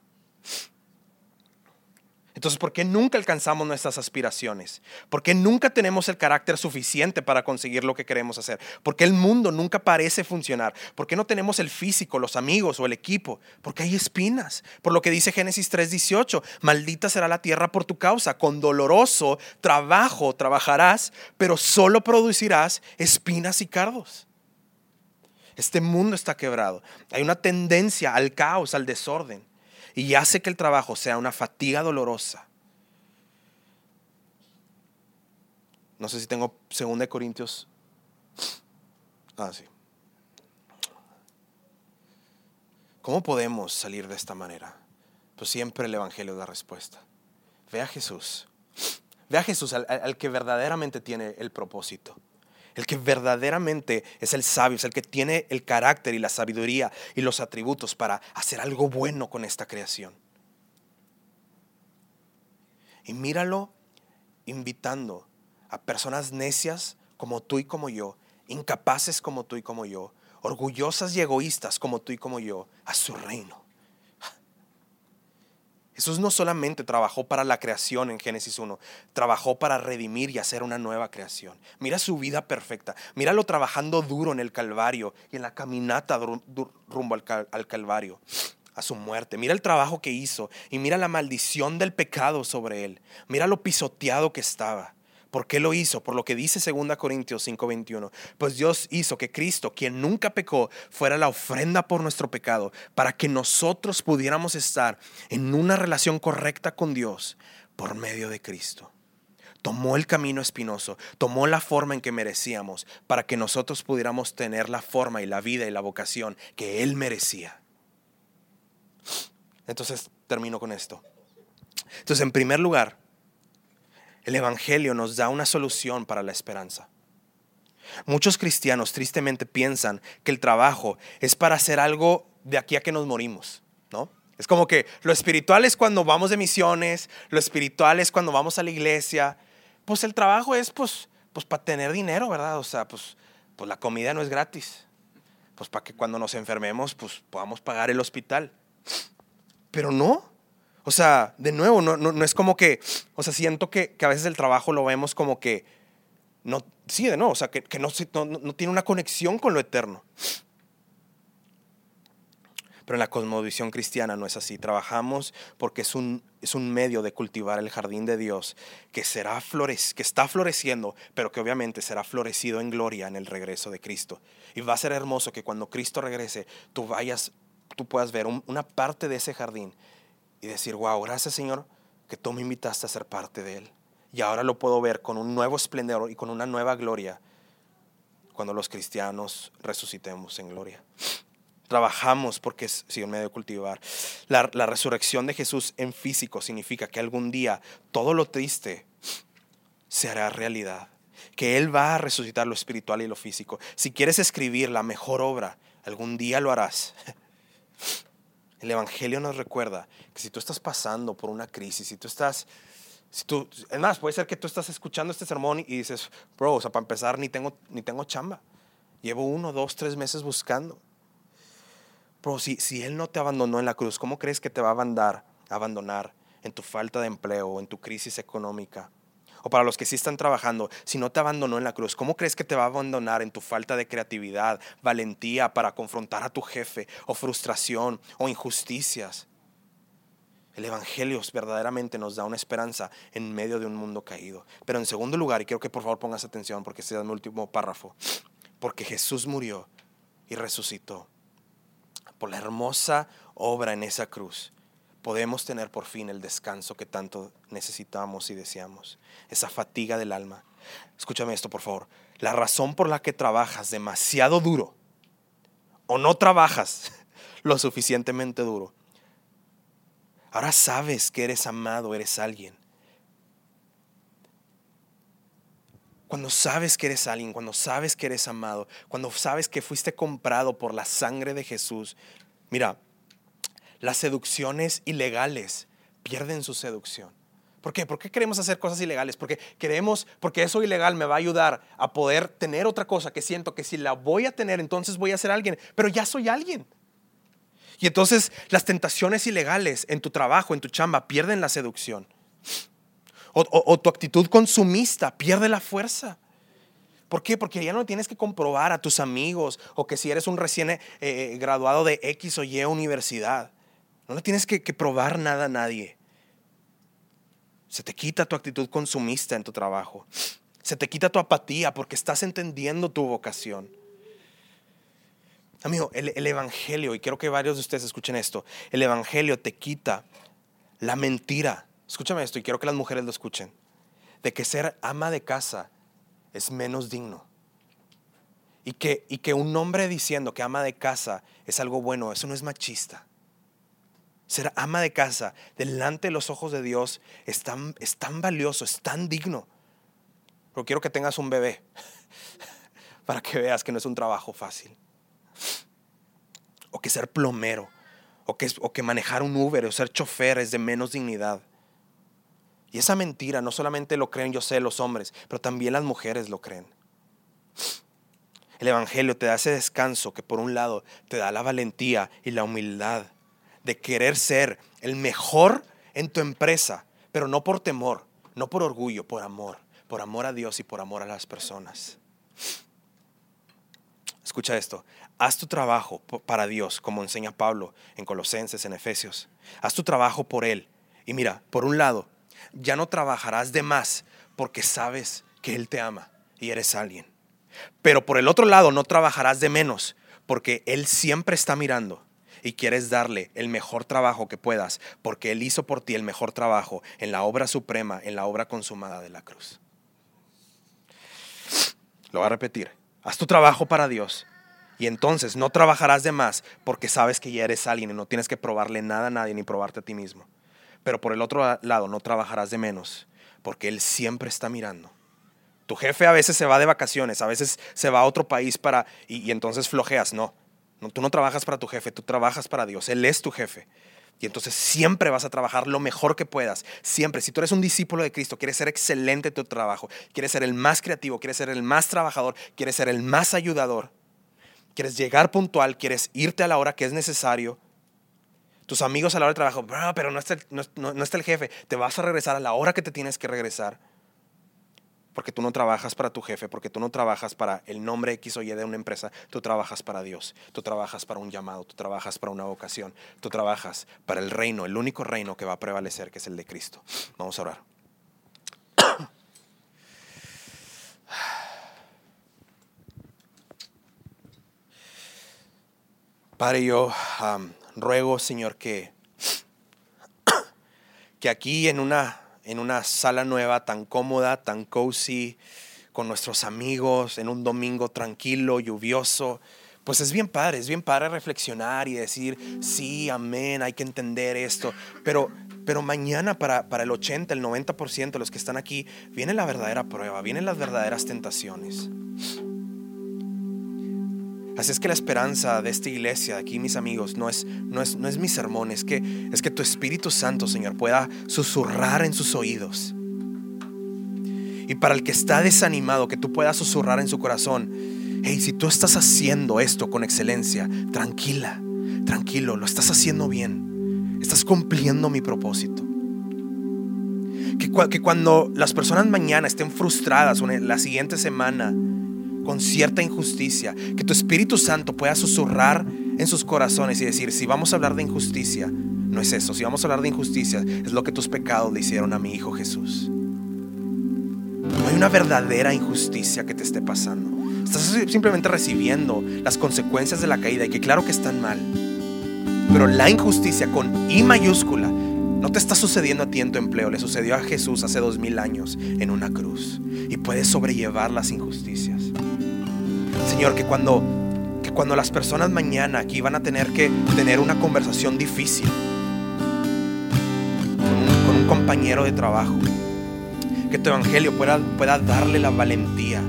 Entonces, ¿por qué nunca alcanzamos nuestras aspiraciones? ¿Por qué nunca tenemos el carácter suficiente para conseguir lo que queremos hacer? ¿Por qué el mundo nunca parece funcionar? ¿Por qué no tenemos el físico, los amigos o el equipo? Porque hay espinas. Por lo que dice Génesis 3:18, maldita será la tierra por tu causa, con doloroso trabajo trabajarás, pero solo producirás espinas y cardos. Este mundo está quebrado. Hay una tendencia al caos, al desorden y hace que el trabajo sea una fatiga dolorosa. No sé si tengo 2 Corintios. Ah, sí. ¿Cómo podemos salir de esta manera? Pues siempre el Evangelio da respuesta. Ve a Jesús. Ve a Jesús, al que verdaderamente tiene el propósito el que verdaderamente es el sabio, es el que tiene el carácter y la sabiduría y los atributos para hacer algo bueno con esta creación. Y míralo invitando a personas necias como tú y como yo, incapaces como tú y como yo, orgullosas y egoístas como tú y como yo, a su reino. Jesús no solamente trabajó para la creación en Génesis 1, trabajó para redimir y hacer una nueva creación. Mira su vida perfecta, míralo trabajando duro en el Calvario y en la caminata rumbo al, al Calvario, a su muerte. Mira el trabajo que hizo y mira la maldición del pecado sobre él. Mira lo pisoteado que estaba. ¿Por qué lo hizo? Por lo que dice 2 Corintios 5:21. Pues Dios hizo que Cristo, quien nunca pecó, fuera la ofrenda por nuestro pecado, para que nosotros pudiéramos estar en una relación correcta con Dios por medio de Cristo. Tomó el camino espinoso, tomó la forma en que merecíamos, para que nosotros pudiéramos tener la forma y la vida y la vocación que Él merecía. Entonces, termino con esto. Entonces, en primer lugar, el Evangelio nos da una solución para la esperanza. Muchos cristianos tristemente piensan que el trabajo es para hacer algo de aquí a que nos morimos, ¿no? Es como que lo espiritual es cuando vamos de misiones, lo espiritual es cuando vamos a la iglesia. Pues el trabajo es pues, pues para tener dinero, ¿verdad? O sea, pues, pues la comida no es gratis. Pues para que cuando nos enfermemos, pues podamos pagar el hospital. Pero no, o sea, de nuevo, no, no, es como que, o sea, siento que, a veces el trabajo lo vemos como que, no, sí, de nuevo, o sea, que, no, no, tiene una conexión con lo eterno. Pero en la cosmovisión cristiana no es así. Trabajamos porque es un, es un medio de cultivar el jardín de Dios que, será flores, que está floreciendo, pero que obviamente será florecido en gloria en el regreso de Cristo. Y va a ser hermoso que cuando Cristo regrese, tú vayas, tú puedas ver una parte de ese jardín y decir, wow, gracias Señor que tú me invitaste a ser parte de Él. Y ahora lo puedo ver con un nuevo esplendor y con una nueva gloria cuando los cristianos resucitemos en gloria. Trabajamos porque es sí, un medio de cultivar. La, la resurrección de Jesús en físico significa que algún día todo lo triste se hará realidad. Que Él va a resucitar lo espiritual y lo físico. Si quieres escribir la mejor obra, algún día lo harás. El Evangelio nos recuerda que si tú estás pasando por una crisis, si tú estás, si tú, es más, puede ser que tú estás escuchando este sermón y dices, bro, o sea, para empezar ni tengo, ni tengo chamba. Llevo uno, dos, tres meses buscando. Bro, si, si Él no te abandonó en la cruz, ¿cómo crees que te va a abandonar, abandonar en tu falta de empleo en tu crisis económica? O para los que sí están trabajando, si no te abandonó en la cruz, ¿cómo crees que te va a abandonar en tu falta de creatividad, valentía para confrontar a tu jefe, o frustración, o injusticias? El Evangelio verdaderamente nos da una esperanza en medio de un mundo caído. Pero en segundo lugar, y quiero que por favor pongas atención porque este es mi último párrafo, porque Jesús murió y resucitó. Por la hermosa obra en esa cruz, podemos tener por fin el descanso que tanto necesitamos y deseamos, esa fatiga del alma. Escúchame esto, por favor. La razón por la que trabajas demasiado duro o no trabajas (laughs) lo suficientemente duro, ahora sabes que eres amado, eres alguien. Cuando sabes que eres alguien, cuando sabes que eres amado, cuando sabes que fuiste comprado por la sangre de Jesús, mira, las seducciones ilegales pierden su seducción. ¿Por qué? ¿Por qué queremos hacer cosas ilegales? Porque queremos, porque eso ilegal me va a ayudar a poder tener otra cosa que siento que si la voy a tener, entonces voy a ser alguien, pero ya soy alguien. Y entonces las tentaciones ilegales en tu trabajo, en tu chamba, pierden la seducción. O, tu actitud consumista pierde la fuerza. ¿Por qué? Porque ya no tienes que comprobar a tus amigos o que si eres un recién eh, eh, graduado de X o Y universidad. No le tienes que, probar nada a nadie. Se te quita tu actitud consumista en tu trabajo. Se te quita tu apatía porque estás entendiendo tu vocación. Amigo, el, el, Evangelio, y quiero que varios de ustedes escuchen esto, el Evangelio te quita la mentira. Escúchame esto y quiero que las mujeres lo escuchen. De que ser ama de casa es menos digno. Y que un hombre diciendo que ama de casa es algo bueno, eso no es machista. Ser ama de casa delante de los ojos de Dios es tan, es tan valioso, es tan digno. Pero quiero que tengas un bebé (laughs) para que veas que no es un trabajo fácil. O que ser plomero, o que, o que manejar un Uber, o ser chofer es de menos dignidad. Y esa mentira no solamente lo creen, yo sé, los hombres, pero también las mujeres lo creen. El Evangelio te da ese descanso que por un lado te da la valentía y la humildad de querer ser el mejor en tu empresa, pero no por temor, no por orgullo, por amor, por amor a Dios y por amor a las personas. Escucha esto, haz tu trabajo para Dios, como enseña Pablo en Colosenses, en Efesios. Haz tu trabajo por Él. Y mira, por un lado, ya no trabajarás de más porque sabes que Él te ama y eres alguien. Pero por el otro lado, no trabajarás de menos porque Él siempre está mirando y quieres darle el mejor trabajo que puedas, porque Él hizo por ti el mejor trabajo en la obra suprema, en la obra consumada de la cruz. Lo voy a repetir. Haz tu trabajo para Dios y entonces no trabajarás de más porque sabes que ya eres alguien y no tienes que probarle nada a nadie ni probarte a ti mismo. Pero por el otro lado no trabajarás de menos porque Él siempre está mirando. Tu jefe a veces se va de vacaciones, a veces se va a otro país para y, y entonces flojeas. No, no, tú no trabajas para tu jefe, tú trabajas para Dios. Él es tu jefe. Y entonces siempre vas a trabajar lo mejor que puedas. Siempre. Si tú eres un discípulo de Cristo, quieres ser excelente en tu trabajo, quieres ser el más creativo, quieres ser el más trabajador, quieres ser el más ayudador, quieres llegar puntual, quieres irte a la hora que es necesario. Tus amigos a la hora de trabajo, pero no está, no está el jefe. Te vas a regresar a la hora que te tienes que regresar porque tú no trabajas para tu jefe, porque tú no trabajas para el nombre X o Y de una empresa, tú trabajas para Dios, tú trabajas para un llamado, tú trabajas para una vocación, tú trabajas para el reino, el único reino que va a prevalecer, que es el de Cristo. Vamos a orar. (coughs) Padre, yo ruego, Señor, que, (coughs) que aquí en una en una sala nueva tan cómoda, tan cozy, con nuestros amigos, en un domingo tranquilo, lluvioso. Pues es bien padre, es bien padre reflexionar y decir, sí, amén, hay que entender esto. Pero, pero mañana para, para el 80, el 90% de los que están aquí, viene la verdadera prueba, vienen las verdaderas tentaciones. Así es que la esperanza de esta iglesia, de aquí mis amigos, no es, no es, no es mi sermón, es que, es que tu Espíritu Santo, Señor, pueda susurrar en sus oídos. Y para el que está desanimado, que tú puedas susurrar en su corazón, hey, si tú estás haciendo esto con excelencia, tranquila, tranquilo, lo estás haciendo bien, estás cumpliendo mi propósito. Que, que cuando las personas mañana estén frustradas la siguiente semana, con cierta injusticia, que tu Espíritu Santo pueda susurrar en sus corazones y decir, si vamos a hablar de injusticia, no es eso, si vamos a hablar de injusticia, es lo que tus pecados le hicieron a mi Hijo Jesús. No hay una verdadera injusticia que te esté pasando. Estás simplemente recibiendo las consecuencias de la caída y que claro que están mal. Pero la injusticia con I mayúscula no te está sucediendo a ti en tu empleo, le sucedió a Jesús hace dos mil años en una cruz y puedes sobrellevar las injusticias. Señor, que cuando, que cuando las personas mañana aquí van a tener que tener una conversación difícil con un, compañero de trabajo, que tu evangelio pueda, pueda darle la valentía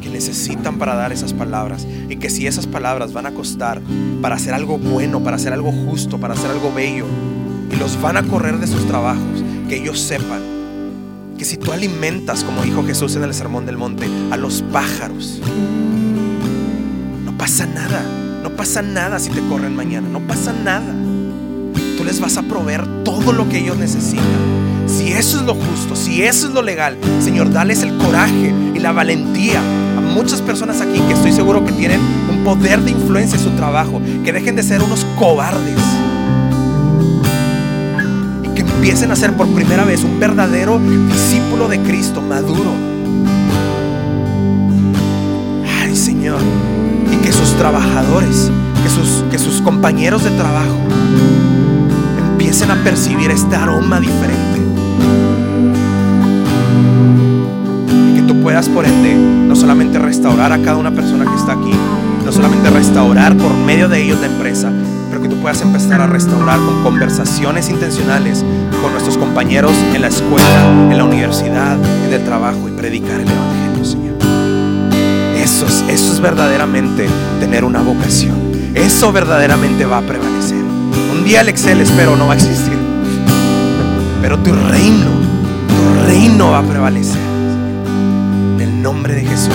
que necesitan para dar esas palabras y que si esas palabras van a costar para hacer algo bueno, para hacer algo justo, para hacer algo bello y los van a correr de sus trabajos, que ellos sepan que si tú alimentas, como dijo Jesús en el Sermón del Monte, a los pájaros, no pasa nada, no pasa nada si te corren mañana, no pasa nada. Tú les vas a proveer todo lo que ellos necesitan. Si eso es lo justo, si eso es lo legal, Señor, dales el coraje y la valentía a muchas personas aquí que estoy seguro que tienen un poder de influencia en su trabajo, que dejen de ser unos cobardes empiecen a ser por primera vez un verdadero discípulo de Cristo maduro. Ay Señor, y que sus trabajadores, que sus, que sus compañeros de trabajo empiecen a percibir este aroma diferente. Y que tú puedas por ende no solamente restaurar a cada una persona que está aquí, no solamente restaurar por medio de ellos la empresa, puedas empezar a restaurar con conversaciones intencionales con nuestros compañeros en la escuela, en la universidad, en el trabajo y predicar el Evangelio, Señor. Eso es, eso es verdaderamente tener una vocación. Eso verdaderamente va a prevalecer. Un día el Excel espero no va a existir. Pero tu reino, tu reino va a prevalecer. En el nombre de Jesús.